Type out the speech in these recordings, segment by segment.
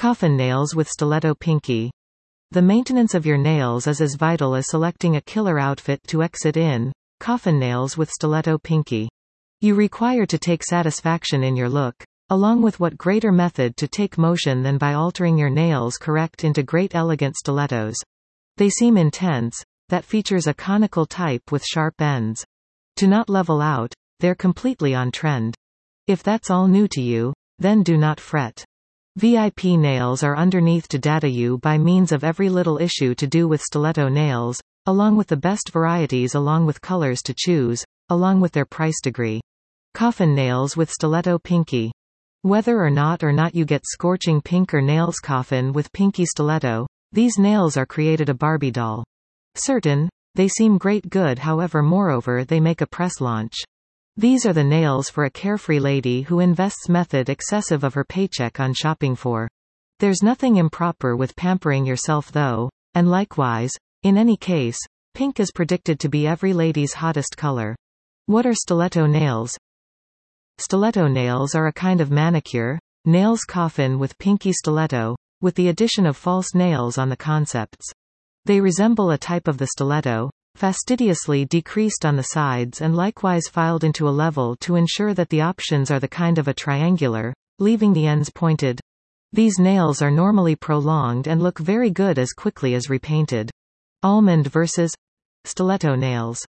Coffin nails with stiletto pinky. The maintenance of your nails is as vital as selecting a killer outfit to exit in. Coffin nails with stiletto pinky. You require to take satisfaction in your look. Along with what greater method to take motion than by altering your nails correct into great elegant stilettos. They seem intense, that features a conical type with sharp ends. To not level out, they're completely on trend. If that's all new to you, then do not fret. VIP nails are underneath to data you by means of every little issue to do with stiletto nails, along with the best varieties along with colors to choose, along with their price degree. Coffin nails with stiletto pinky. Whether or not or not you get scorching pink or nails coffin with pinky stiletto, these nails are created a Barbie doll. Certain, they seem great good however moreover they make a press launch. These are the nails for a carefree lady who invests method excessive of her paycheck on shopping for. There's nothing improper with pampering yourself though, and likewise, in any case, pink is predicted to be every lady's hottest color. What are stiletto nails? Stiletto nails are a kind of manicure, nails coffin with pinky stiletto, with the addition of false nails on the concepts. They resemble a type of the stiletto, fastidiously decreased on the sides and likewise filed into a level to ensure that the options are the kind of a triangular, leaving the ends pointed. These nails are normally prolonged and look very good as quickly as repainted. Almond versus stiletto nails.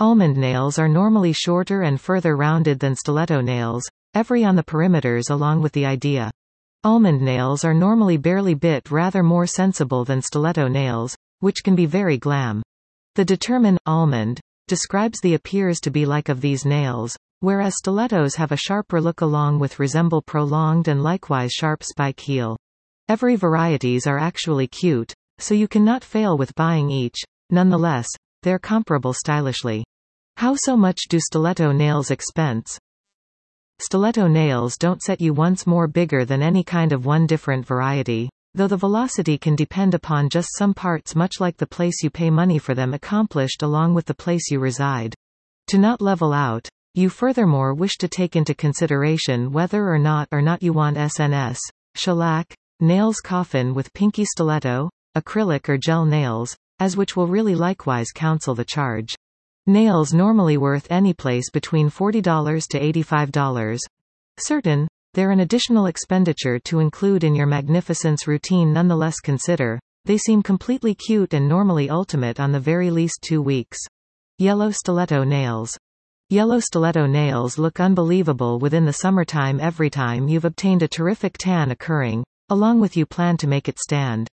Almond nails are normally shorter and further rounded than stiletto nails, every on the perimeters along with the idea. Almond nails are normally barely bit rather more sensible than stiletto nails, which can be very glam. The determine, almond, describes the appears to be like of these nails, whereas stilettos have a sharper look along with resemble prolonged and likewise sharp spike heel. Every varieties are actually cute, so you cannot fail with buying each, nonetheless, they're comparable stylishly. How so much do stiletto nails expense? Stiletto nails don't set you once more bigger than any kind of one different variety, though the velocity can depend upon just some parts much like the place you pay money for them accomplished along with the place you reside. To not level out, you furthermore wish to take into consideration whether or not or not you want SNS, shellac, nails coffin with pinky stiletto, acrylic or gel nails, as which will really likewise counsel the charge. Nails normally worth any place between $40 to $85. Certain, they're an additional expenditure to include in your magnificence routine nonetheless consider. They seem completely cute and normally ultimate on the very least two weeks. Yellow stiletto nails. Yellow stiletto nails look unbelievable within the summertime every time you've obtained a terrific tan occurring, along with you plan to make it stand.